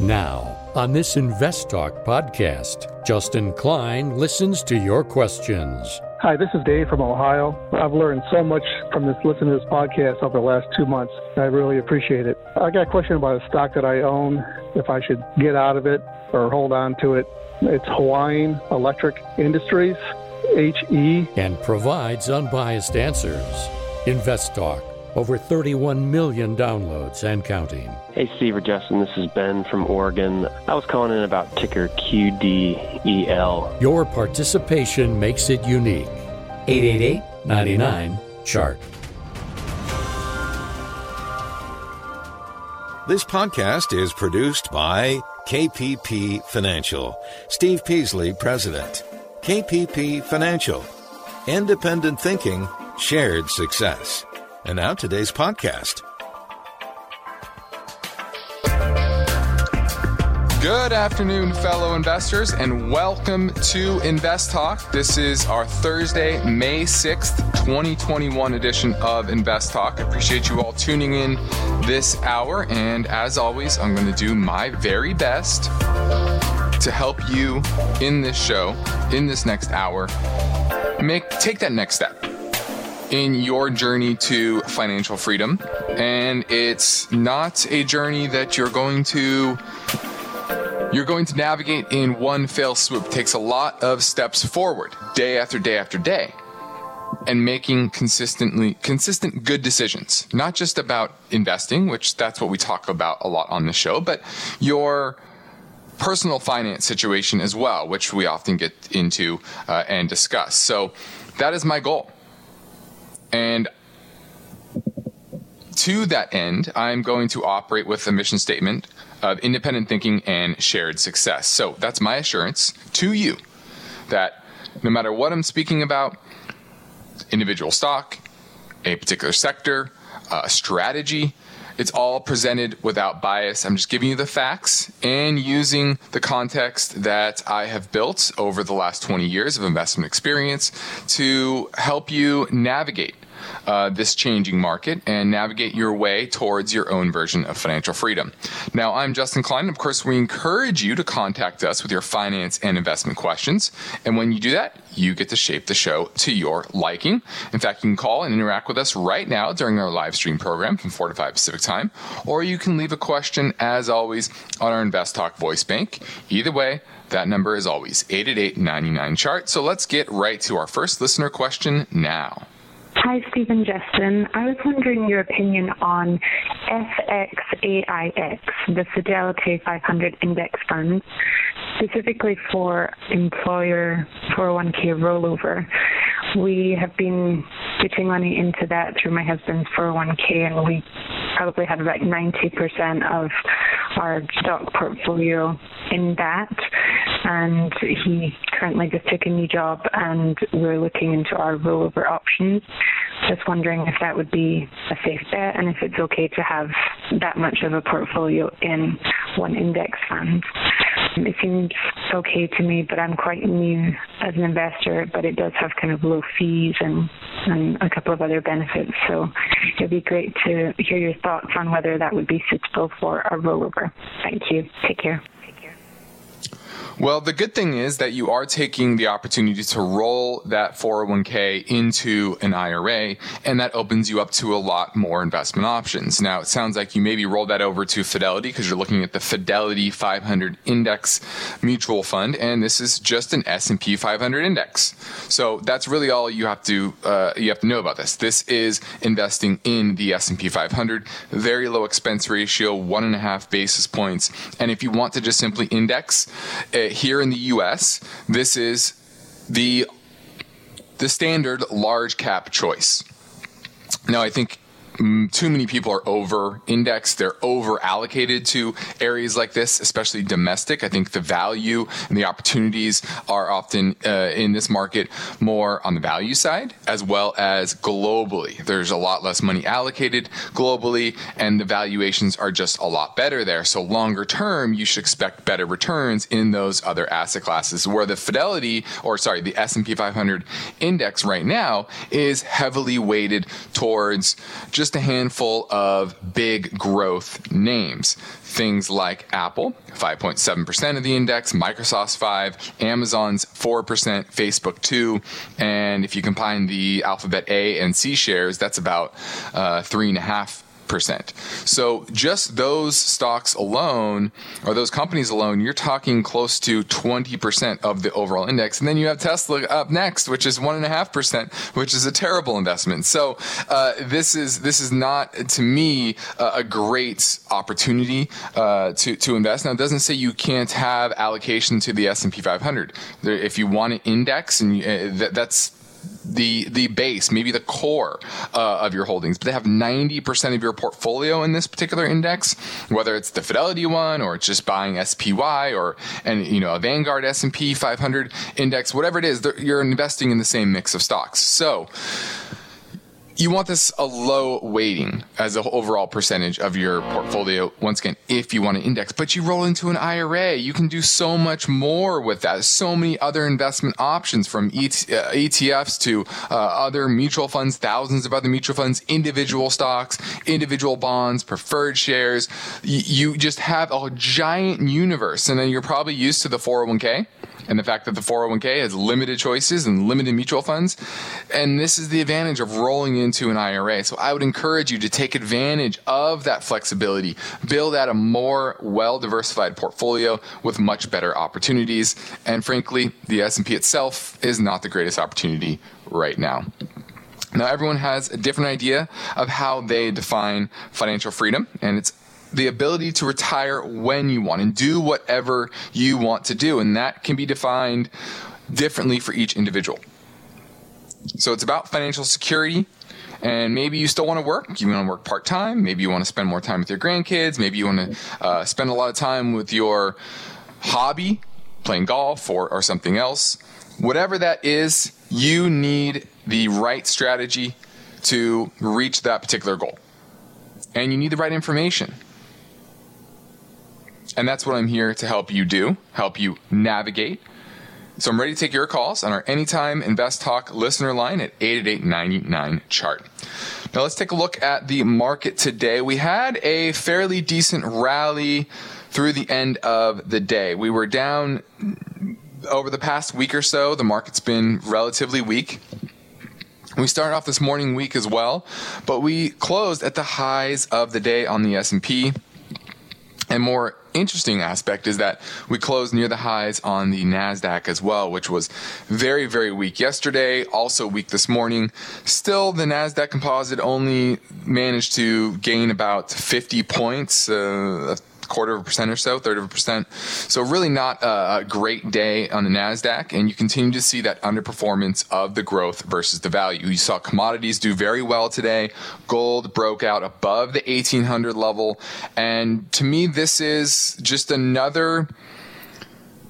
Now, on this Invest Talk podcast, Justin Klein listens to your questions. Hi, this is Dave from Ohio. I've learned so much from this listening to this podcast over the last two months. I really appreciate it. I got a question about a stock that I own, if I should get out of it or hold on to it. It's Hawaiian Electric Industries, HE. And provides unbiased answers. Invest Talk over 31 million downloads and counting. Hey, Steve or Justin, this is Ben from Oregon. I was calling in about ticker QDEL. Your participation makes it unique. 888 99 Chart. This podcast is produced by KPP Financial. Steve Peasley, President. KPP Financial. Independent thinking, shared success. And now today's podcast. Good afternoon, fellow investors, and welcome to Invest Talk. This is our Thursday, May 6th, 2021 edition of Invest Talk. I appreciate you all tuning in this hour, and as always, I'm going to do my very best to help you in this show, in this next hour, make take that next step in your journey to financial freedom. And it's not a journey that you're going to you're going to navigate in one fell swoop. It takes a lot of steps forward, day after day after day, and making consistently consistent good decisions. Not just about investing, which that's what we talk about a lot on the show, but your personal finance situation as well, which we often get into uh, and discuss. So that is my goal and to that end, I'm going to operate with a mission statement of independent thinking and shared success. So that's my assurance to you that no matter what I'm speaking about, individual stock, a particular sector, a strategy, it's all presented without bias. I'm just giving you the facts and using the context that I have built over the last 20 years of investment experience to help you navigate uh, this changing market and navigate your way towards your own version of financial freedom. Now, I'm Justin Klein. Of course, we encourage you to contact us with your finance and investment questions. And when you do that, you get to shape the show to your liking. In fact, you can call and interact with us right now during our live stream program from 4 to 5 Pacific time, or you can leave a question, as always, on our Invest Talk voice bank. Either way, that number is always 888 99 chart. So let's get right to our first listener question now. Hi, Stephen Justin. I was wondering your opinion on FXAIX, the Fidelity 500 Index Fund, specifically for employer 401k rollover. We have been putting money into that through my husband's 401k, and we probably have about 90% of our stock portfolio in that. And he currently just took a new job, and we're looking into our rollover options. Just wondering if that would be a safe bet, and if it's okay to have that much of a portfolio in one index fund. It seems okay to me, but I'm quite new as an investor, but it does have kind of low fees and, and a couple of other benefits. So it'd be great to hear your thoughts on whether that would be suitable for a rollover. Thank you. Take care. Well, the good thing is that you are taking the opportunity to roll that 401k into an IRA, and that opens you up to a lot more investment options. Now, it sounds like you maybe rolled that over to Fidelity because you're looking at the Fidelity 500 Index Mutual Fund, and this is just an S&P 500 index. So that's really all you have to uh, you have to know about this. This is investing in the S&P 500, very low expense ratio, one and a half basis points, and if you want to just simply index. Uh, here in the US, this is the the standard large cap choice. Now, I think too many people are over indexed. They're over allocated to areas like this, especially domestic. I think the value and the opportunities are often uh, in this market more on the value side as well as globally. There's a lot less money allocated globally and the valuations are just a lot better there. So longer term, you should expect better returns in those other asset classes where the Fidelity or sorry, the S&P 500 index right now is heavily weighted towards just just a handful of big growth names. Things like Apple, 5.7% of the index, Microsoft's 5, Amazon's 4%, Facebook 2, and if you combine the Alphabet A and C shares, that's about uh, 3.5 percent. So just those stocks alone, or those companies alone, you're talking close to 20% of the overall index. And then you have Tesla up next, which is 1.5%, which is a terrible investment. So uh, this is this is not, to me, uh, a great opportunity uh, to, to invest. Now, it doesn't say you can't have allocation to the S&P 500. If you want an index, and uh, that, that's the the base, maybe the core uh, of your holdings, but they have 90% of your portfolio in this particular index, whether it's the Fidelity one or it's just buying SPY or and you know a Vanguard S&P 500 index, whatever it is, you're investing in the same mix of stocks. So you want this a low weighting as an overall percentage of your portfolio. Once again, if you want to index, but you roll into an IRA, you can do so much more with that. So many other investment options from ETFs uh, to uh, other mutual funds, thousands of other mutual funds, individual stocks, individual bonds, preferred shares. You just have a giant universe. And then you're probably used to the 401k and the fact that the 401k has limited choices and limited mutual funds. And this is the advantage of rolling into an IRA. So I would encourage you to take advantage of that flexibility, build out a more well diversified portfolio with much better opportunities. And frankly, the S&P itself is not the greatest opportunity right now. Now, everyone has a different idea of how they define financial freedom, and it's the ability to retire when you want and do whatever you want to do. And that can be defined differently for each individual. So it's about financial security. And maybe you still want to work. You want to work part time. Maybe you want to spend more time with your grandkids. Maybe you want to uh, spend a lot of time with your hobby, playing golf or, or something else. Whatever that is, you need the right strategy to reach that particular goal. And you need the right information. And that's what I'm here to help you do, help you navigate. So I'm ready to take your calls on our Anytime Invest Talk listener line at 888 chart. Now let's take a look at the market today. We had a fairly decent rally through the end of the day. We were down over the past week or so. The market's been relatively weak. We started off this morning week as well, but we closed at the highs of the day on the S&P and more interesting aspect is that we closed near the highs on the NASDAQ as well, which was very, very weak yesterday, also weak this morning. Still, the NASDAQ composite only managed to gain about 50 points, uh, quarter of a percent or so, third of a percent. So really not a, great day on the Nasdaq, and you continue to see that underperformance of the growth versus the value. You saw commodities do very well today. Gold broke out above the 1800 level, and to me, this is just another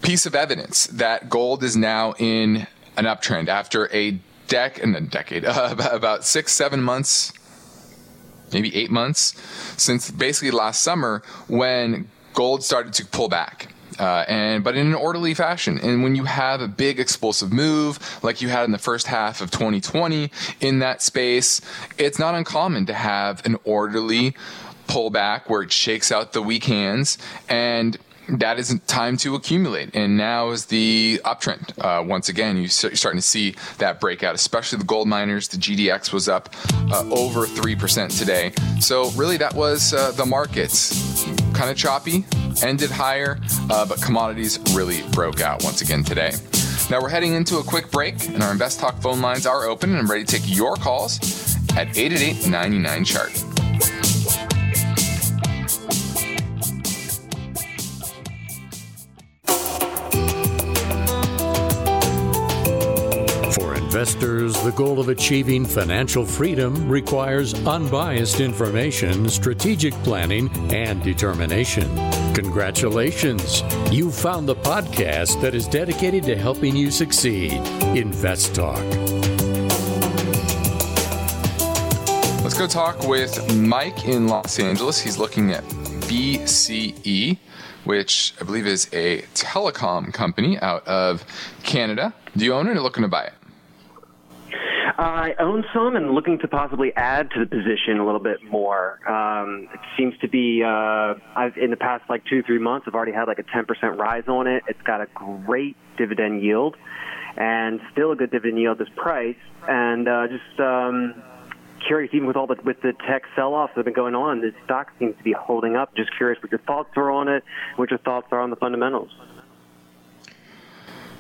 piece of evidence that gold is now in an uptrend after a dec and a decade, uh, about six, seven months maybe eight months since basically last summer when gold started to pull back. Uh, and but in an orderly fashion. And when you have a big explosive move like you had in the first half of 2020 in that space, it's not uncommon to have an orderly pullback where it shakes out the weak hands and that is time to accumulate. And now is the uptrend. Uh, once again, you're starting to see that breakout, especially the gold miners. The GDX was up uh, over 3% today. So, really, that was uh, the markets. Kind of choppy, ended higher, uh, but commodities really broke out once again today. Now, we're heading into a quick break, and our Invest Talk phone lines are open, and I'm ready to take your calls at 888 99 chart. Investors, the goal of achieving financial freedom requires unbiased information, strategic planning, and determination. Congratulations! you've found the podcast that is dedicated to helping you succeed. Invest Talk. Let's go talk with Mike in Los Angeles. He's looking at BCE, which I believe is a telecom company out of Canada. Do you own it or looking to buy it? I own some and looking to possibly add to the position a little bit more. Um, it seems to be, uh, I've, in the past like two, three months, I've already had like a 10% rise on it. It's got a great dividend yield and still a good dividend yield at this price. And uh, just um, curious, even with all the with the tech sell-offs that have been going on, the stock seems to be holding up. Just curious what your thoughts are on it, what your thoughts are on the fundamentals.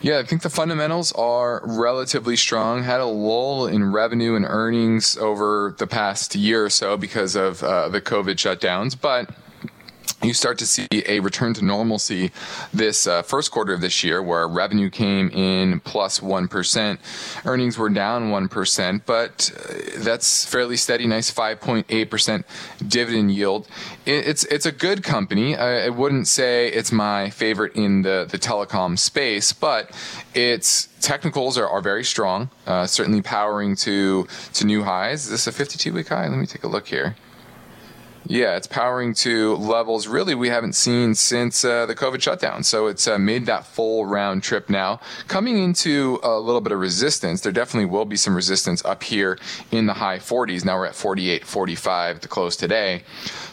Yeah, I think the fundamentals are relatively strong. Had a lull in revenue and earnings over the past year or so because of uh, the COVID shutdowns, but you start to see a return to normalcy this uh, first quarter of this year where revenue came in plus 1. Earnings were down 1%, but uh, that's fairly steady, nice 5.8% dividend yield. it's, it's a good company. I, wouldn't say it's my favorite in the, the telecom space, but its technicals are, are very strong, uh, certainly powering to, to new highs. Is this a 52 week high? Let me take a look here. Yeah, it's powering to levels really we haven't seen since uh, the COVID shutdown. So it's uh, made that full round trip now. Coming into a little bit of resistance, there definitely will be some resistance up here in the high 40s. Now we're at 48, 45 to close today.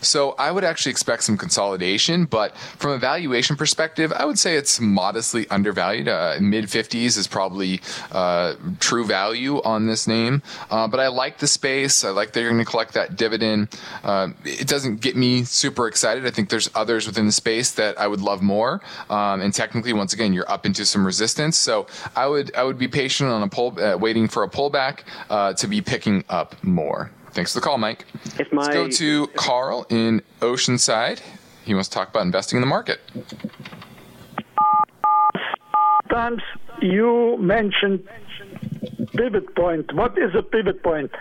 So I would actually expect some consolidation, but from a valuation perspective, I would say it's modestly undervalued. Uh, Mid 50s is probably uh, true value on this name. Uh, but I like the space. I like that you're going to collect that dividend. It doesn't get me super excited. I think there's others within the space that I would love more. Um, and technically, once again, you're up into some resistance. So I would I would be patient on a pull, uh, waiting for a pullback uh, to be picking up more. Thanks for the call, Mike. If my, Let's go to Carl in Oceanside. He wants to talk about investing in the market. Times you mentioned pivot point. What is a pivot point?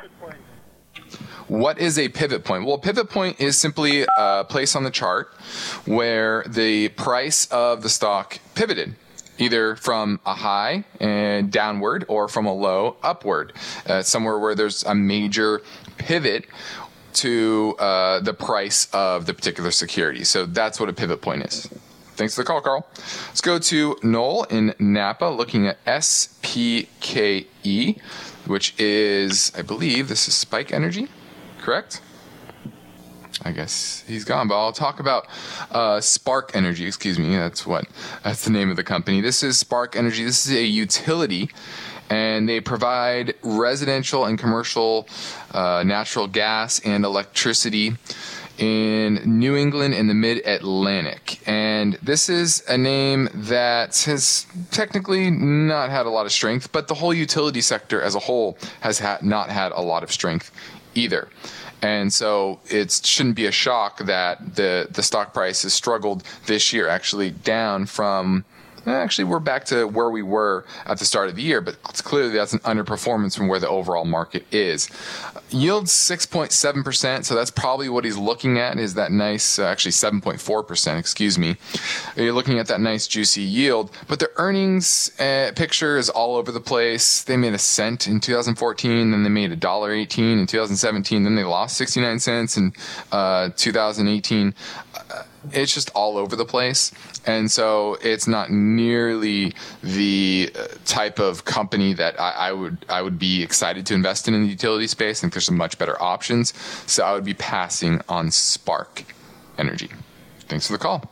What is a pivot point? Well, a pivot point is simply a place on the chart where the price of the stock pivoted either from a high and downward or from a low upward, uh, somewhere where there's a major pivot to uh, the price of the particular security. So that's what a pivot point is. Thanks for the call, Carl. Let's go to Noel in Napa looking at SPKE, which is, I believe, this is Spike Energy, correct? I guess he's gone, but I'll talk about uh, Spark Energy. Excuse me, that's what that's the name of the company. This is Spark Energy. This is a utility, and they provide residential and commercial uh, natural gas and electricity in New England and the Mid Atlantic. And this is a name that has technically not had a lot of strength, but the whole utility sector as a whole has ha- not had a lot of strength either. And so it shouldn't be a shock that the, the stock price has struggled this year, actually down from actually we're back to where we were at the start of the year, but clearly that's an underperformance from where the overall market is. Yield 6.7%, so that's probably what he's looking at is that nice, uh, actually 7.4%, excuse me. You're looking at that nice juicy yield, but the earnings uh, picture is all over the place. They made a cent in 2014, then they made a dollar 18 in 2017, then they lost 69 cents in uh, 2018 it's just all over the place. And so it's not nearly the uh, type of company that I, I, would I would be excited to invest in in the utility space. I think there's some much better options. So I would be passing on Spark Energy. Thanks for the call.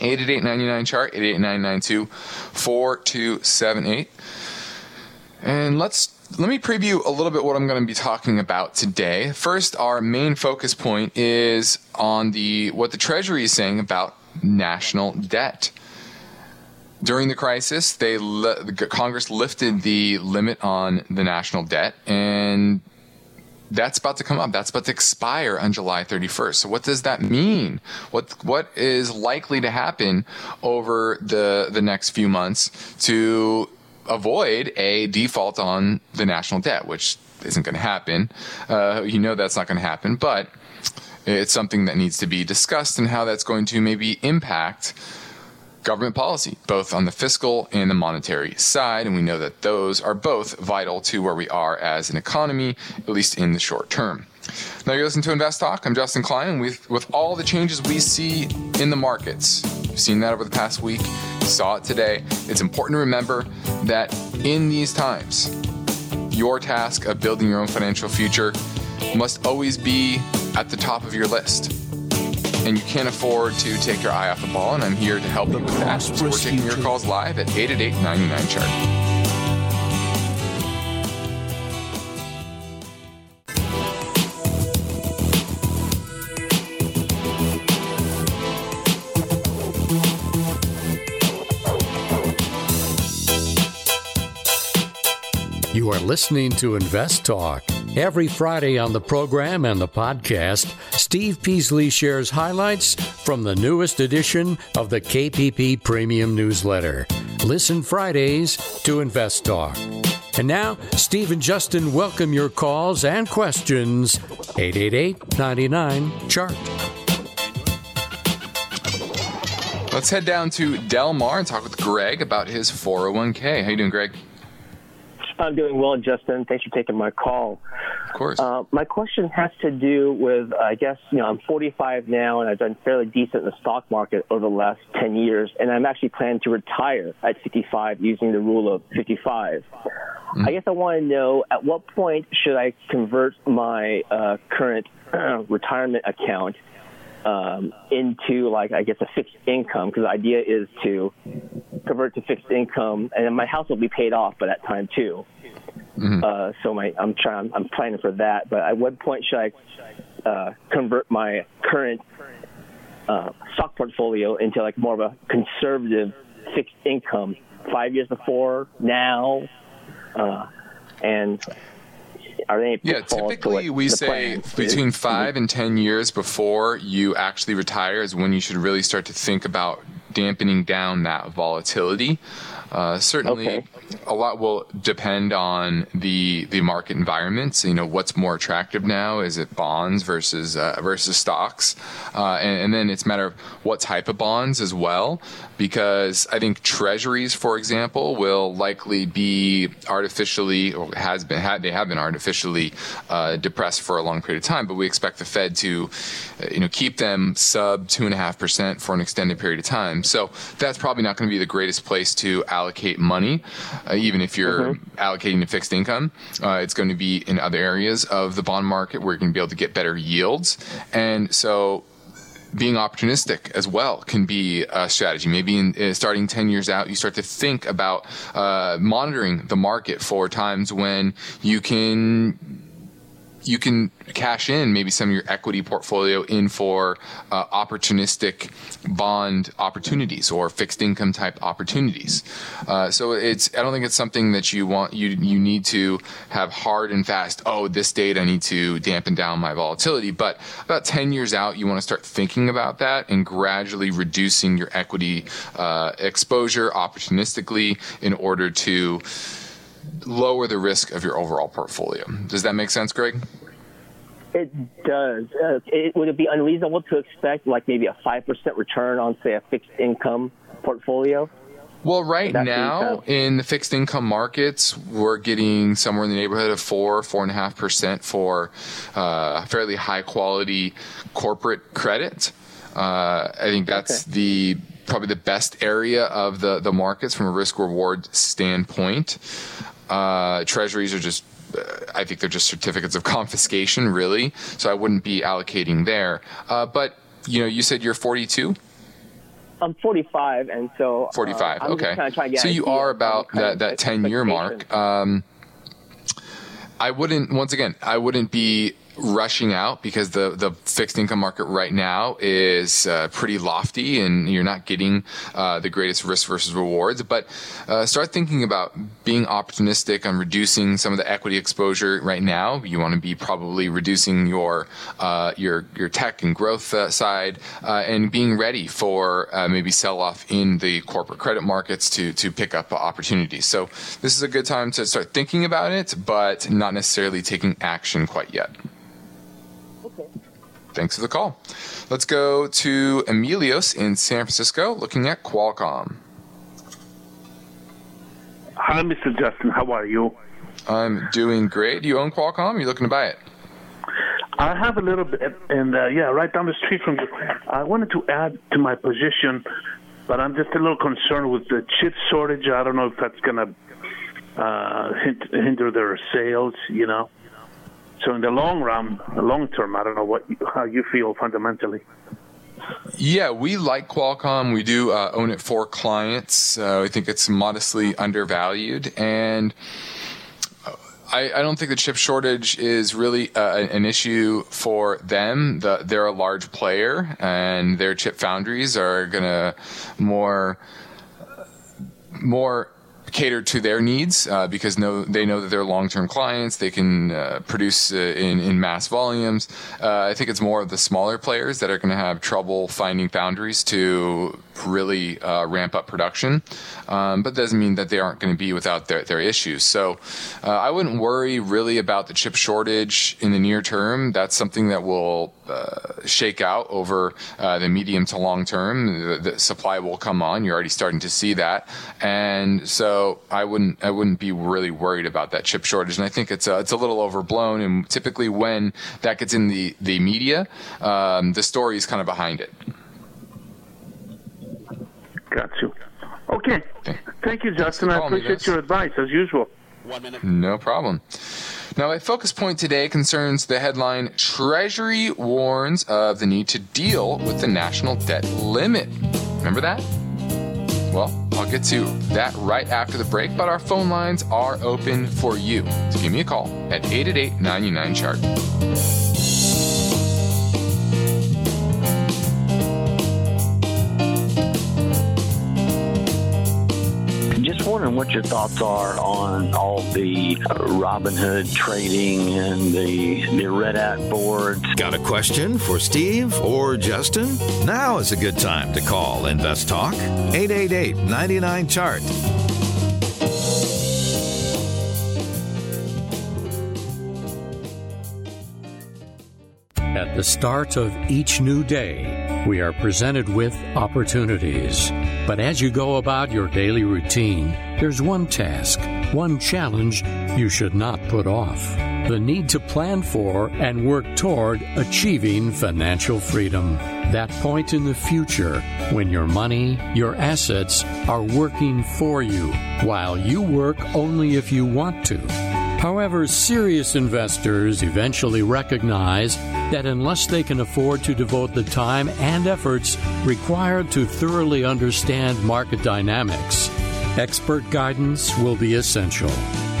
888 chart 888 4278. And let's let me preview a little bit what I'm going to be talking about today. First, our main focus point is on the what the Treasury is saying about national debt. During the crisis, they Congress lifted the limit on the national debt, and that's about to come up. That's about to expire on July 31st. So what does that mean? What what is likely to happen over the the next few months to avoid a default on the national debt, which isn't going to happen. Uh, you know that's not going to happen, but it's something that needs to be discussed and how that's going to maybe impact government policy, both on the fiscal and the monetary side. And we know that those are both vital to where we are as an economy, at least in the short term. Now you're listening to Invest Talk. I'm Justin Klein. With, with all the changes we see in the markets, we've seen that over the past week, saw it today. It's important to remember that in these times, your task of building your own financial future must always be at the top of your list. And you can't afford to take your eye off the ball, and I'm here to help you with that. So we're taking your calls live at 888 99 chart. You are listening to Invest Talk. Every Friday on the program and the podcast, Steve Peasley shares highlights from the newest edition of the KPP Premium Newsletter. Listen Fridays to Invest Talk. And now, Steve and Justin welcome your calls and questions. 888 99 Chart. Let's head down to Del Mar and talk with Greg about his 401k. How you doing, Greg? I'm doing well, Justin. Thanks for taking my call. Of course. Uh, my question has to do with, I guess, you know, I'm 45 now and I've done fairly decent in the stock market over the last 10 years, and I'm actually planning to retire at 55 using the rule of 55. Mm-hmm. I guess I want to know at what point should I convert my uh, current retirement account um, into like I guess a fixed income because the idea is to convert to fixed income, and then my house will be paid off by that time too. Mm-hmm. Uh, so my I'm trying I'm planning for that. But at what point should I uh, convert my current uh, stock portfolio into like more of a conservative fixed income? Five years before, now, uh, and are they yeah typically we say between five and ten years before you actually retire is when you should really start to think about dampening down that volatility uh, certainly, okay. A lot will depend on the the market environments. You know, what's more attractive now? Is it bonds versus uh, versus stocks? Uh, and, and, then it's a matter of what type of bonds as well, because I think treasuries, for example, will likely be artificially or has been had they have been artificially uh, depressed for a long period of time. But we expect the Fed to, uh, you know, keep them sub two and a half percent for an extended period of time. So that's probably not going to be the greatest place to allocate money, uh, even if you're mm-hmm. allocating to fixed income. Uh, it's going to be in other areas of the bond market where you're going to be able to get better yields. And so being opportunistic as well can be a strategy. Maybe in, uh, starting 10 years out, you start to think about uh, monitoring the market for times when you can you can cash in maybe some of your equity portfolio in for uh, opportunistic bond opportunities or fixed income type opportunities. Uh, so it's I don't think it's something that you want you you need to have hard and fast. Oh, this date I need to dampen down my volatility. But about 10 years out, you want to start thinking about that and gradually reducing your equity uh, exposure opportunistically in order to lower the risk of your overall portfolio. Does that make sense, Greg? It does. Uh, it, would it be unreasonable to expect like maybe a five percent return on, say, a fixed income portfolio? Well, right now in the fixed income markets, we're getting somewhere in the neighborhood of four, four and a half percent for uh, fairly high quality corporate credit. Uh, I think that's okay. the probably the best area of the the markets from a risk reward standpoint. Uh, treasuries are just I think they're just certificates of confiscation, really. So I wouldn't be allocating there. Uh, but you know, you said you're 42. I'm 45, and so 45. Uh, okay. so you are about that that 10 year mark. Um, I wouldn't. Once again, I wouldn't be rushing out because the, the fixed income market right now is uh, pretty lofty and you're not getting uh, the greatest risk versus rewards. But uh, start thinking about being opportunistic on reducing some of the equity exposure right now. You want to be probably reducing your uh, your your tech and growth uh, side uh, and being ready for maybe sell off in the corporate credit markets to to pick up opportunities. So this is a good time to start thinking about it, but not necessarily taking action quite yet. Thanks for the call. Let's go to Emilios in San Francisco looking at Qualcomm. Hi, Mr. Justin. How are you? I'm doing great. Do you own Qualcomm? Are you looking to buy it? I have a little bit, and uh, yeah, right down the street from you. I wanted to add to my position, but I'm just a little concerned with the chip shortage. I don't know if that's going to uh, hinder their sales. You know, so in the long run, long term, I don't know what how you feel fundamentally. Yeah, we like Qualcomm. We do uh, own it for clients. Uh, we think it's modestly undervalued, and I, I, don't think the chip shortage is really uh, an issue for them. The, they're a large player, and their chip foundries are gonna more more cater to their needs uh, because they know that they're long-term clients. They can uh, produce uh, in, in mass volumes. Uh, I think it's more of the smaller players that are going to have trouble finding foundries to really uh, ramp up production. Um, but doesn't mean that they aren't going to be without their, their issues. So uh, I wouldn't worry really about the chip shortage in the near term. That's something that will shake out over the medium to long term. The, the supply will come on. You're already starting to see that, and so I wouldn't I wouldn't be really worried about that chip shortage. And I think it's a, it's a little overblown. And typically when that gets in the the media, um, the story is kind of behind it. Got you. Okay. Thank you, Justin. I appreciate your advice as usual. One minute. No problem. Now, my focus point today concerns the headline Treasury warns of the need to deal with the national debt limit. Remember that? Well, I'll get to that right after the break, but our phone lines are open for you. So give me a call at 888 99 chart. Wondering what your thoughts are on all the Robinhood trading and the, the Reddit boards. Got a question for Steve or Justin? Now is a good time to call Invest Talk 888 99 Chart. At the start of each new day, we are presented with opportunities. But as you go about your daily routine, there's one task, one challenge you should not put off the need to plan for and work toward achieving financial freedom. That point in the future when your money, your assets are working for you, while you work only if you want to. However, serious investors eventually recognize that unless they can afford to devote the time and efforts required to thoroughly understand market dynamics, expert guidance will be essential.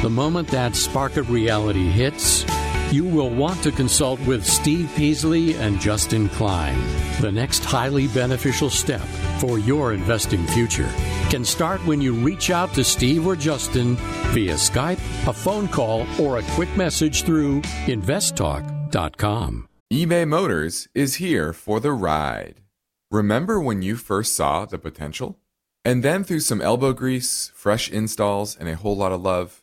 The moment that spark of reality hits, you will want to consult with Steve Peasley and Justin Klein. The next highly beneficial step for your investing future can start when you reach out to Steve or Justin via Skype, a phone call, or a quick message through investtalk.com. eBay Motors is here for the ride. Remember when you first saw the potential? And then through some elbow grease, fresh installs, and a whole lot of love,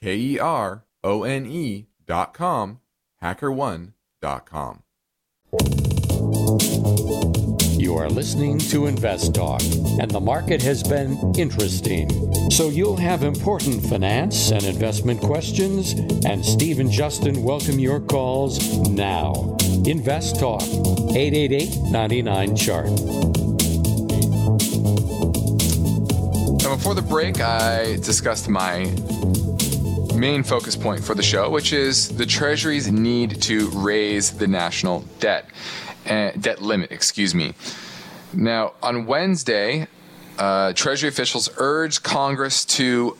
K E R O N dot com. You are listening to Invest Talk, and the market has been interesting. So you'll have important finance and investment questions, and Steve and Justin welcome your calls now. Invest Talk, 888 99 Chart. Now, before the break, I discussed my main focus point for the show, which is the Treasury's need to raise the national debt, uh, debt limit, excuse me. Now, on Wednesday, uh, Treasury officials urged Congress to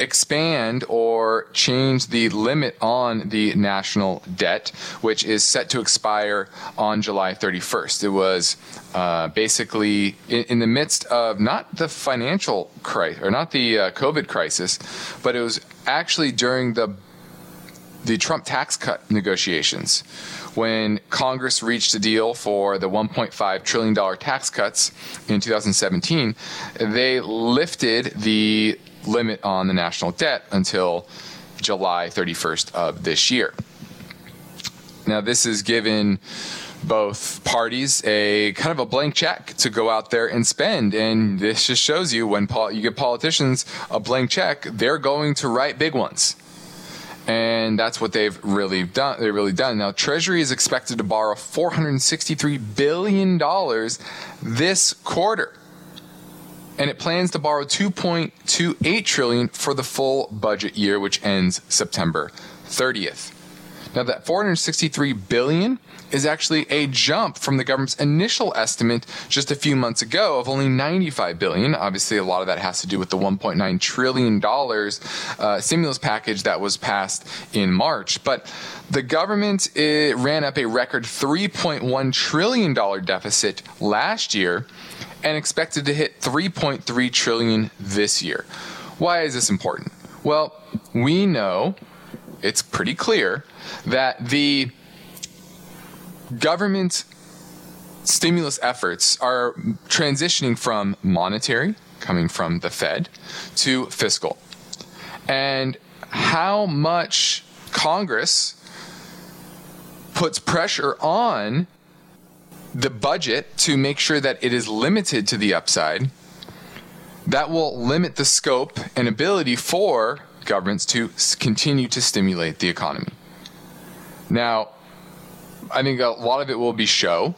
expand or change the limit on the national debt, which is set to expire on July 31st. It was uh, basically in, in, the midst of not the financial crisis or not the uh, COVID crisis, but it was actually during the the Trump tax cut negotiations when Congress reached a deal for the $1.5 trillion tax cuts in 2017, they lifted the limit on the national debt until July 31st of this year. Now, this has given both parties a kind of a blank check to go out there and spend. And this just shows you when you give politicians a blank check, they're going to write big ones and that's what they've really done. They've really done. Now, Treasury is expected to borrow 463 billion dollars this quarter, and it plans to borrow 2.28 trillion for the full budget year, which ends September 30th. Now, that 463 billion is actually a jump from the government's initial estimate just a few months ago of only 95 billion. Obviously, a lot of that has to do with the 1.9 trillion dollars uh, stimulus package that was passed in March. But the government ran up a record 3.1 trillion dollar deficit last year and expected to hit 3.3 trillion this year. Why is this important? Well, we know it's pretty clear that the government stimulus efforts are transitioning from monetary, coming from the Fed, to fiscal. And how much Congress puts pressure on the budget to make sure that it is limited to the upside, that will limit the scope and ability for governments to continue to stimulate the economy. Now, I think a lot of it will be show.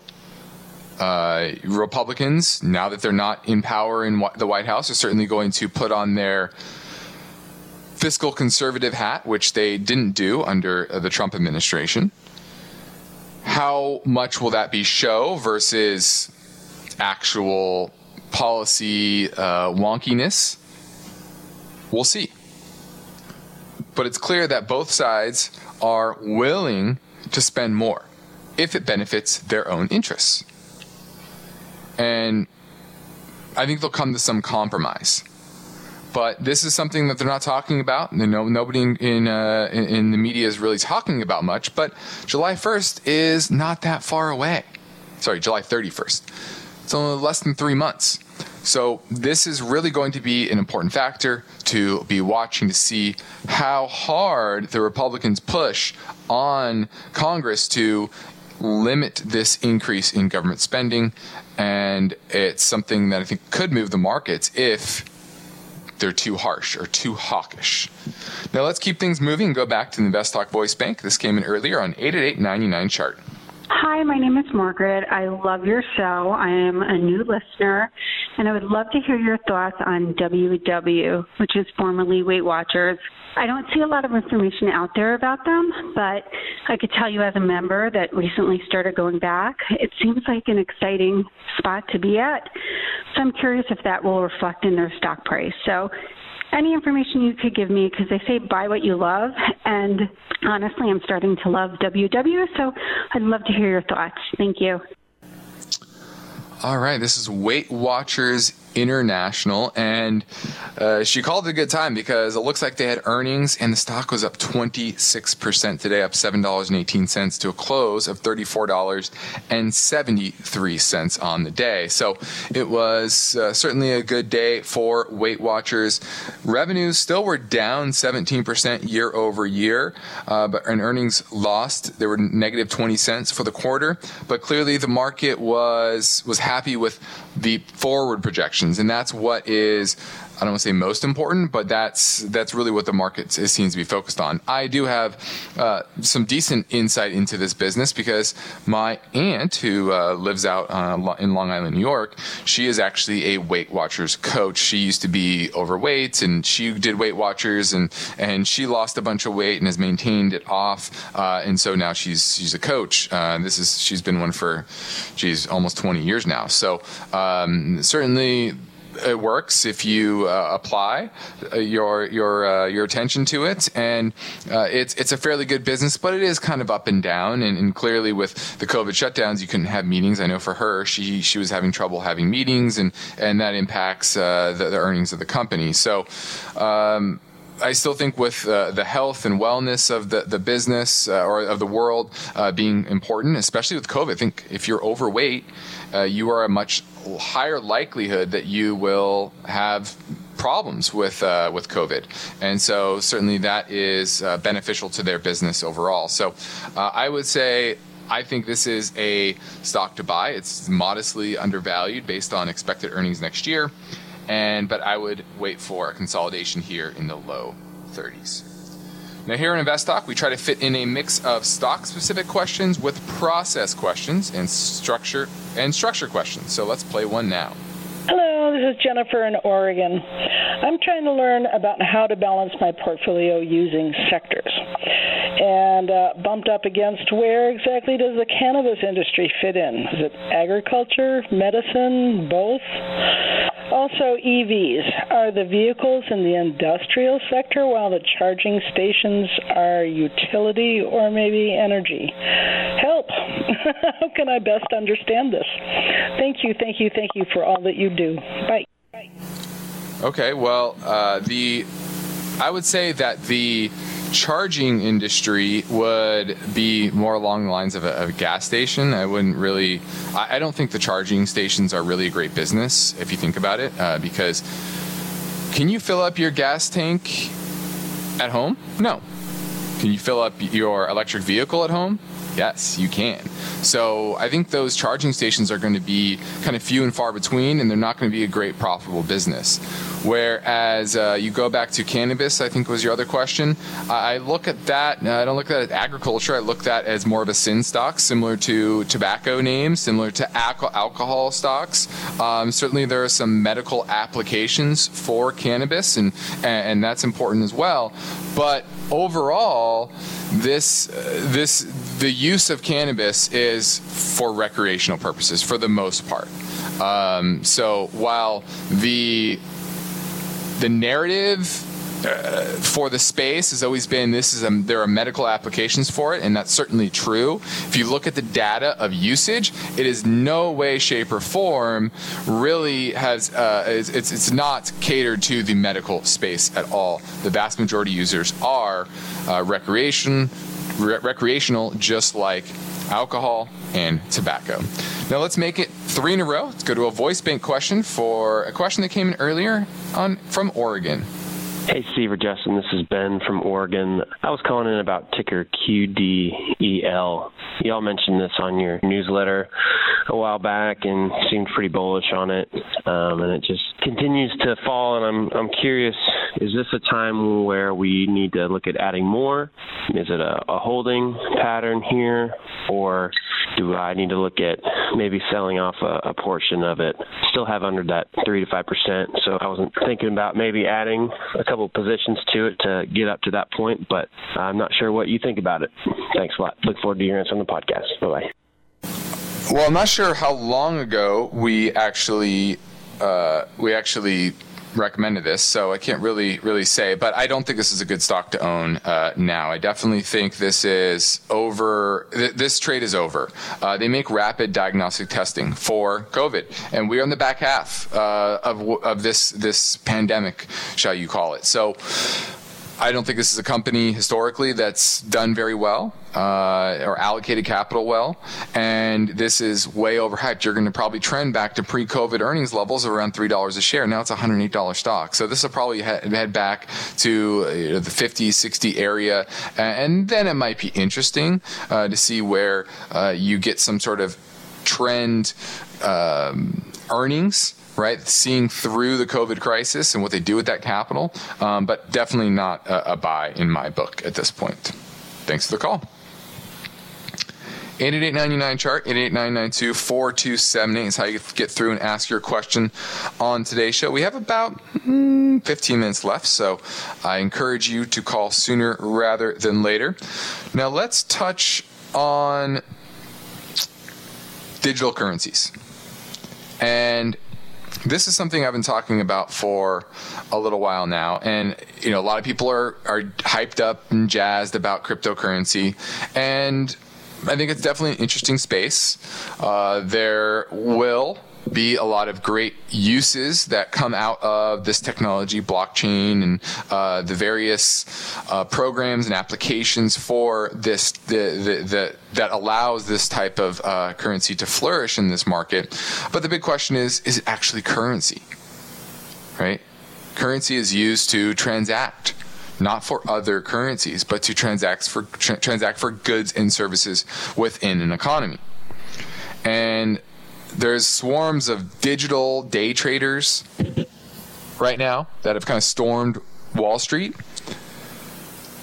Uh, Republicans, now that they're not in power in the White House, are certainly going to put on their fiscal conservative hat, which they didn't do under uh, the Trump administration. How much will that be show versus actual policy uh, wonkiness? We'll see. But it's clear that both sides are willing to spend more if it benefits their own interests. And I think they'll come to some compromise. But this is something that they're not talking about. No, nobody in in, uh, in the media is really talking about much. But July 1st is not that far away. Sorry, July 31st. It's only less than three months. So this is really going to be an important factor to be watching to see how hard the Republicans push on Congress to limit this increase in government spending. And it's something that I think could move the markets if they're too harsh or too hawkish. Now let's keep things moving and go back to the Invest Talk Voice Bank. This came in earlier on 888 chart. Hi, my name is Margaret. I love your show. I am a new listener, and I would love to hear your thoughts on WW, which is formerly Weight Watchers. I don't see a lot of information out there about them, but I could tell you as a member that recently started going back, it seems like an exciting spot to be at. So I'm curious if that will reflect in their stock price. So any information you could give me because they say buy what you love and honestly i'm starting to love ww so i'd love to hear your thoughts. Thank you. All right, this is Weight Watchers International, and uh, she called it a good time because it looks like they had earnings, and the stock was up 26% today, up $7.18 to a close of $34.73 on the day. So it was uh, certainly a good day for Weight Watchers. Revenues still were down 17% year over year, uh, but and earnings lost. They were negative 20 cents for the quarter, but clearly the market was was happy with the forward projections, and that's what is I don't want to say most important, but that's that's really what the market is, seems to be focused on. I do have uh, some decent insight into this business because my aunt, who uh, lives out uh, in Long Island, New York, she is actually a Weight Watchers coach. She used to be overweight, and she did Weight Watchers, and and she lost a bunch of weight and has maintained it off, uh, and so now she's she's a coach. Uh, this is she's been one for, she's almost 20 years now. So um, certainly it works if you uh, apply uh, your your uh, your attention to it, and uh, it's it's a fairly good business, but it is kind of up and down. And, and, clearly, with the COVID shutdowns, you couldn't have meetings. I know for her, she she was having trouble having meetings, and and that impacts uh, the, the, earnings of the company. So. Um, I still think with uh, the health and wellness of the, the business uh, or of the world uh, being important, especially with COVID. I think if you're overweight, uh, you are a much higher likelihood that you will have problems with uh, with COVID, and so certainly that is uh, beneficial to their business overall. So uh, I would say. I think this is a stock to buy. It's modestly undervalued based on expected earnings next year, and but I would wait for a consolidation here in the low 30s. Now, here in InvestTalk, we try to fit in a mix of stock-specific questions with process questions and structure and structure questions. So let's play one now. Hello, this is Jennifer in Oregon. I'm trying to learn about how to balance my portfolio using sectors. And uh, bumped up against where exactly does the cannabis industry fit in? Is it agriculture, medicine, both? Also, EVs. Are the vehicles in the industrial sector while the charging stations are utility or maybe energy? Help! How can I best understand this? Thank you, thank you, thank you for all that you do. Bye. Okay, well, uh, the I would say that the charging industry would be more along the lines of a, a gas station. I wouldn't really. I, I, don't think the charging stations are really a great business if you think about it, uh, because can you fill up your gas tank at home? No. Can you fill up your electric vehicle at home? Yes, you can. So I think those charging stations are going to be kind of few and far between, and they're not going to be a great profitable business. Whereas uh, you go back to cannabis, I think was your other question. I look at that. I don't look at it as agriculture. I look at that as more of a sin stock, similar to tobacco names, similar to alcohol stocks. Um, certainly, there are some medical applications for cannabis, and and that's important as well. But overall, this uh, this the use of cannabis is for recreational purposes for the most part. Um, so while the the narrative uh, for the space has always been this is a, there are medical applications for it, and that's certainly true. If you look at the data of usage, it is no way, shape, or form really has uh, it's, it's not catered to the medical space at all. The vast majority users are uh, recreation, re- recreational, just like alcohol and tobacco. Now let's make it three in a row. Let's go to a voice bank question for a question that came in earlier on from Oregon. Hey, Steve or Justin, this is Ben from Oregon. I was calling in about ticker QDEL. y'all mentioned this on your newsletter a while back and seemed pretty bullish on it, um, and it just continues to fall. And I'm I'm curious, is this a time where we need to look at adding more? Is it a, a holding pattern here, or do I need to look at maybe selling off a, a portion of it? Still have under that three to five percent, so I wasn't thinking about maybe adding a couple positions to it to get up to that point, but I'm not sure what you think about it. Thanks a lot. Look forward to your answer on the podcast. Bye bye. Well, I'm not sure how long ago we actually uh, we actually recommended this, so I can't really really say. But I don't think this is a good stock to own uh, now. I definitely think this is over. Th- this trade is over. Uh, they make rapid diagnostic testing for COVID, and we're on the back half uh, of of this this pandemic, shall you call it? So. I don't think this is a company historically that's done very well uh, or allocated capital well, and this is way overhyped. You're going to probably trend back to pre-COVID earnings levels of around three dollars a share. Now it's a hundred eight dollar stock, so this will probably head back to uh, the 50, 60 area, and then it might be interesting uh, to see where uh, you get some sort of trend um, earnings right? Seeing through the COVID crisis and what they do with that capital, um, but definitely not a, a buy in my book at this point. Thanks for the call. 888 chart 888 is how you get through and ask your question on today's show. We have about mm, 15 minutes left, so I encourage you to call sooner rather than later. Now let's touch on digital currencies. And this is something I've been talking about for a little while now, and you know a lot of people are are hyped up and jazzed about cryptocurrency, and I think it's definitely an interesting space. Uh, there will be a lot of great uses that come out of this technology, blockchain, and uh, the various uh, programs and applications for this the, the, the, that allows this type of uh, currency to flourish in this market. But the big question is: Is it actually currency? Right? Currency is used to transact not for other currencies, but to transact for tra- transact for goods and services within an economy. And there's swarms of digital day traders right now that have kind of stormed Wall Street.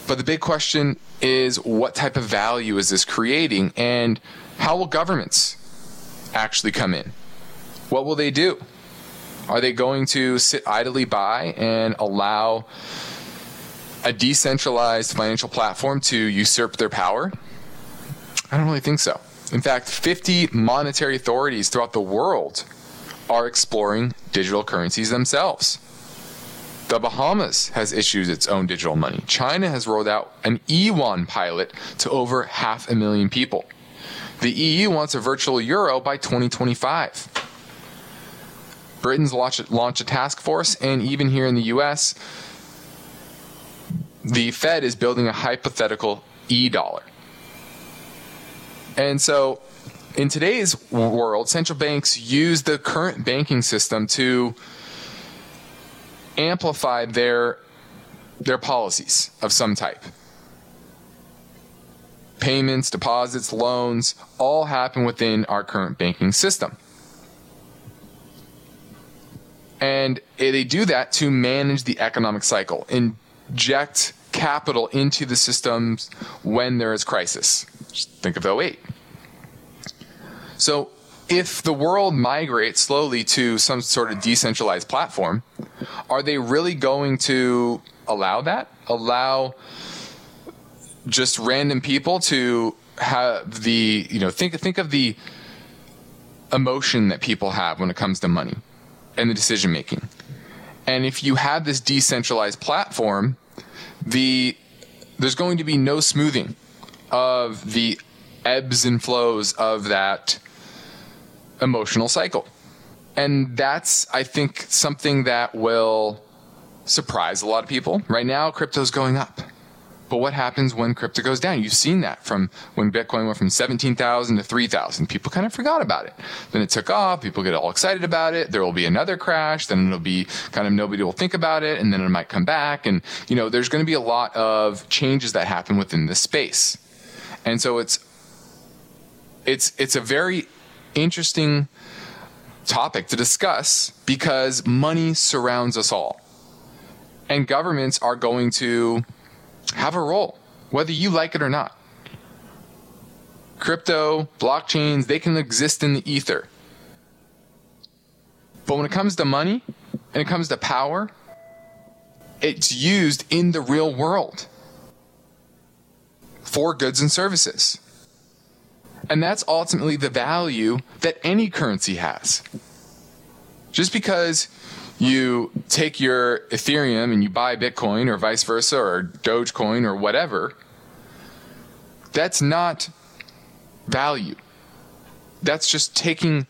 But the big question is what type of value is this creating and how will governments actually come in? What will they do? Are they going to sit idly by and allow a decentralized financial platform to usurp their power? I don't really think so. In fact, 50 monetary authorities throughout the world are exploring digital currencies themselves. The Bahamas has issued its own digital money. China has rolled out an e-yuan pilot to over half a million people. The EU wants a virtual euro by 2025. Britain's launched, launched a task force, and even here in the US, the Fed is building a hypothetical e dollar. And so in today's world, central banks use the current banking system to amplify their their policies of some type. Payments, deposits, loans all happen within our current banking system. And eh, they do that to manage the economic cycle, inject capital into the systems when there is crisis. Think of 08. So if the world migrates slowly to some sort of decentralized platform, are they really going to allow that? Allow just random people to have the, you know, think think of the emotion that people have when it comes to money and the decision making. And if you have this decentralized platform, the there's going to be no smoothing of the ebbs and flows of that emotional cycle. And that's, I think, something that will surprise a lot of people. Right now, crypto's going up. But what happens when crypto goes down? You've seen that from when Bitcoin went from 17,000 to 3,000. People kind of forgot about it. Then it took off. People get all excited about it. There will be another crash. Then it'll be kind of nobody will think about it. And then it might come back. And, you know, there's going to be a lot of changes that happen within this space. And so it's it's it's a very interesting topic to discuss because money surrounds us all. And governments are going to have a role, whether you like it or not. Crypto, blockchains, they can exist in the ether. But when it comes to money and it comes to power, it's used in the real world for goods and services. And that's ultimately the value that any currency has. Just because you take your Ethereum and you buy Bitcoin or vice versa or Dogecoin or whatever, that's not value. That's just taking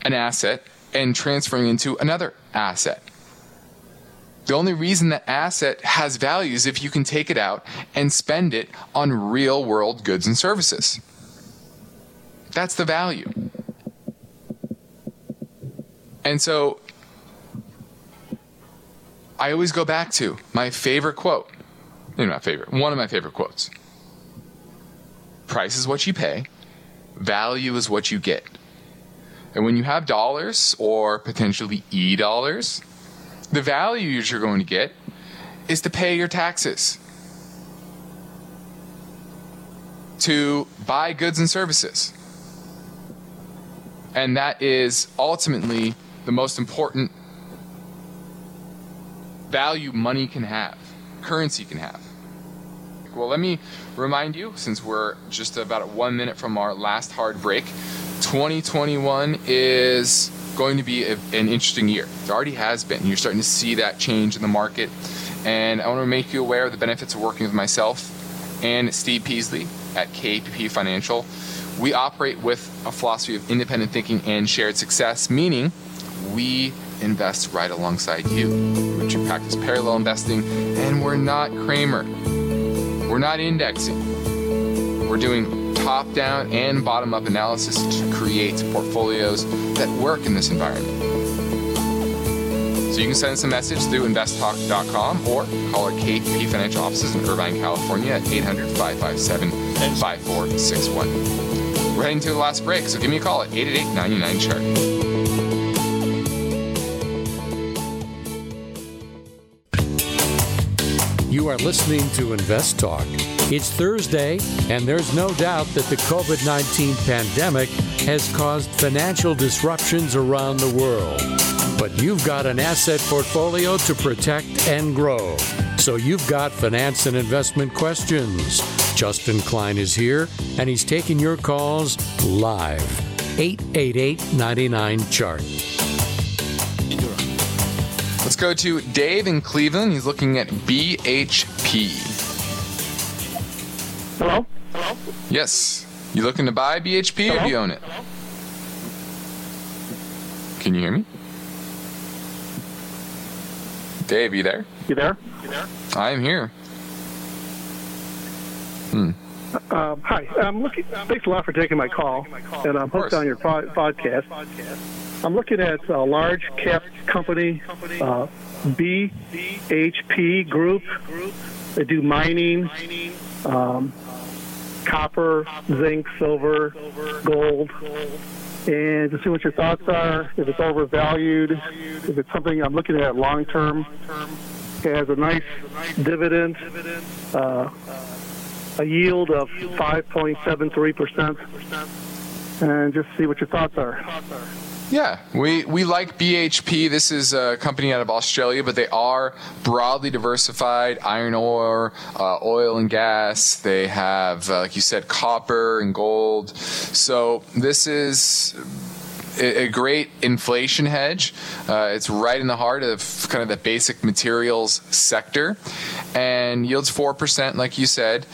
an asset and transferring into another asset. The only reason that asset has value is if you can take it out and spend it on real world goods and services. That's the value. And so I always go back to my favorite quote. Not favorite, one of my favorite quotes. Price is what you pay, value is what you get. And when you have dollars or potentially e dollars, the value you're going to get is to pay your taxes, to buy goods and services. And that is ultimately the most important value money can have, currency can have. Well, let me remind you, since we're just about one minute from our last hard break, 2021 is going to be a, an interesting year. It already has been. You're starting to see that change in the market. And I want to make you aware of the benefits of working with myself and Steve Peasley at KPP Financial. We operate with a philosophy of independent thinking and shared success, meaning we invest right alongside you. We practice parallel investing, and we're not Cramer. We're not indexing. We're doing top down and bottom up analysis to create portfolios that work in this environment. So you can send us a message through investtalk.com or call our KPP financial offices in Irvine, California at 800 557 5461. We're heading to the last break, so give me a call at 888 99 chart. You are listening to Invest Talk. It's Thursday, and there's no doubt that the COVID 19 pandemic has caused financial disruptions around the world. But you've got an asset portfolio to protect and grow. So you've got finance and investment questions. Justin Klein is here, and he's taking your calls live. 888 99 Chart. Let's go to Dave in Cleveland. He's looking at BHP. Hello? Hello? Yes. You looking to buy BHP Hello? or do you own it? Hello? Can you hear me? Dave, you there? You there? You there? I am here. Hmm. Um, hi. I'm looking. Thanks a lot for taking my call, and I'm hooked on your po- podcast. I'm looking at a large cap company, uh, BHP Group. They do mining, um, copper, zinc, silver, gold, and to see what your thoughts are. If it's overvalued, if it's something I'm looking at long term, has a nice dividend. Uh, a yield of 5.73%, and just see what your thoughts are. Yeah, we, we like BHP. This is a company out of Australia, but they are broadly diversified iron ore, uh, oil and gas. They have, uh, like you said, copper and gold. So this is a great inflation hedge. Uh, it's right in the heart of kind of the basic materials sector and yields 4%, like you said.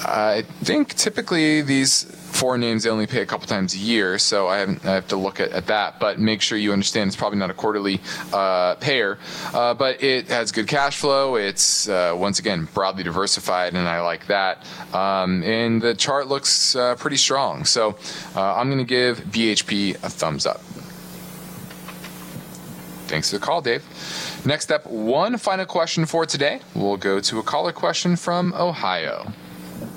I think typically these foreign names they only pay a couple times a year, so I I have to look at, at that. But make sure you understand it's probably not a quarterly uh, payer, uh, but it has good cash flow. It's uh, once again broadly diversified, and I like that. Um, and the chart looks uh, pretty strong, so uh, I'm going to give BHP a thumbs up. Thanks for the call, Dave. Next up, one final question for today. We'll go to a caller question from Ohio.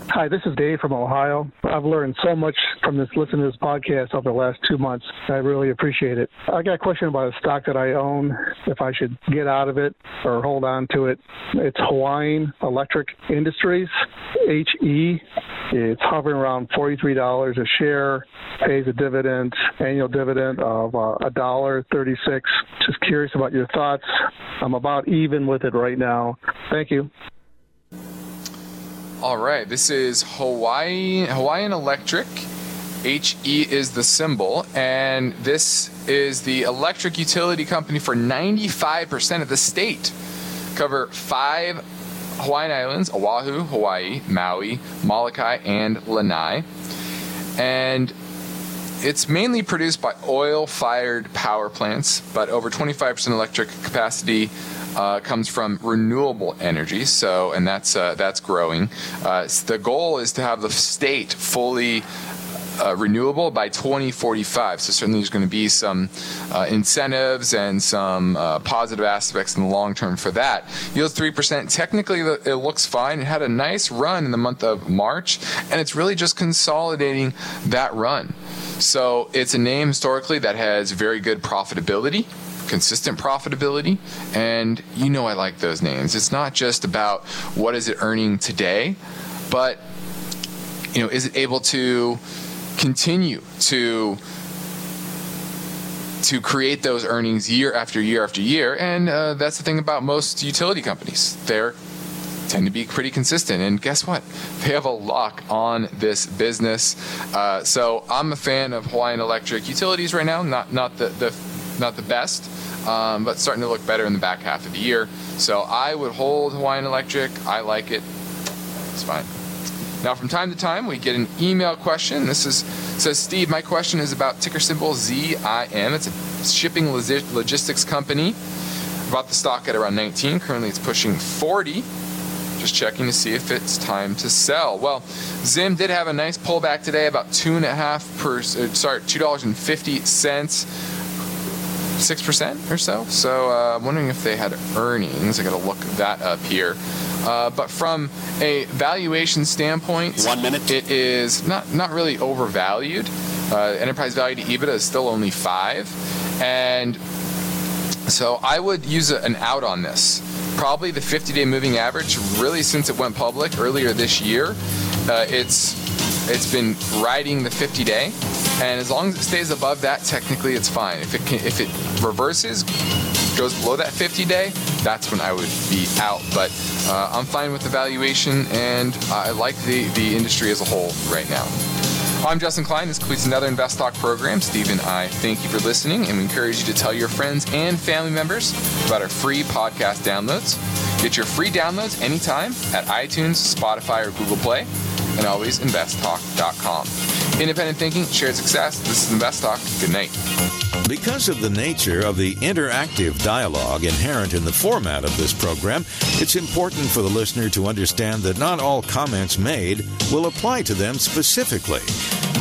Hi, this is Dave from Ohio. I've learned so much from this listening to this podcast over the last two months. I really appreciate it. I got a question about a stock that I own, if I should get out of it or hold on to it. It's Hawaiian Electric Industries, HE. It's hovering around $43 a share, pays a dividend, annual dividend of uh, a dollar thirty-six. Just curious about your thoughts. I'm about even with it right now. Thank you. All right, this is Hawaii Hawaiian Electric. HE is the symbol, and this is the electric utility company for 95% of the state. Cover five Hawaiian islands Oahu, Hawaii, Maui, Molokai, and Lanai. And it's mainly produced by oil fired power plants, but over 25% electric capacity uh, comes from renewable energy. So, and that's uh, that's growing. Uh, the goal is to have the state fully uh, renewable by 2045. So certainly there's going to be some uh, incentives and some positive aspects in the long term for that. Yields 3%. Technically, it looks fine. It had a nice run in the month of March, and it's really just consolidating that run. So it's a name historically that has very good profitability consistent profitability and you know I like those names. It's not just about what is it earning today, but you know, is it able to continue to to create those earnings year after year after year. And uh, that's the thing about most utility companies. They're tend to be pretty consistent. And guess what? They have a lock on this business. Uh, so I'm a fan of Hawaiian Electric Utilities right now. Not not the, the not the best, um, but starting to look better in the back half of the year. So I would hold Hawaiian Electric. I like it. It's fine. Now, from time to time, we get an email question. This is says Steve. My question is about ticker symbol ZIM. It's a shipping logistics company. Bought the stock at around 19. Currently, it's pushing 40. Just checking to see if it's time to sell. Well, Zim did have a nice pullback today, about two and a half per. Uh, sorry, two dollars and fifty cents. 6% or so. So uh, I'm wondering if they had earnings. I got to look that up here. Uh, but from a valuation standpoint, one minute, it is not not really overvalued. Uh, enterprise value to EBITDA is still only five, and so I would use a, an out on this. Probably the 50-day moving average. Really, since it went public earlier this year, uh, it's it's been riding the 50-day, and as long as it stays above that, technically it's fine. If it can, if it reverses, goes below that 50 day, that's when I would be out. But uh, I'm fine with the valuation, and I like the, the industry as a whole right now. I'm Justin Klein. This concludes another Invest Talk program. Steve and I thank you for listening, and we encourage you to tell your friends and family members about our free podcast downloads. Get your free downloads anytime at iTunes, Spotify, or Google Play, and always investtalk.com. Independent thinking, shared success. This is the best Talk. Good night. Because of the nature of the interactive dialogue inherent in the format of this program, it's important for the listener to understand that not all comments made will apply to them specifically.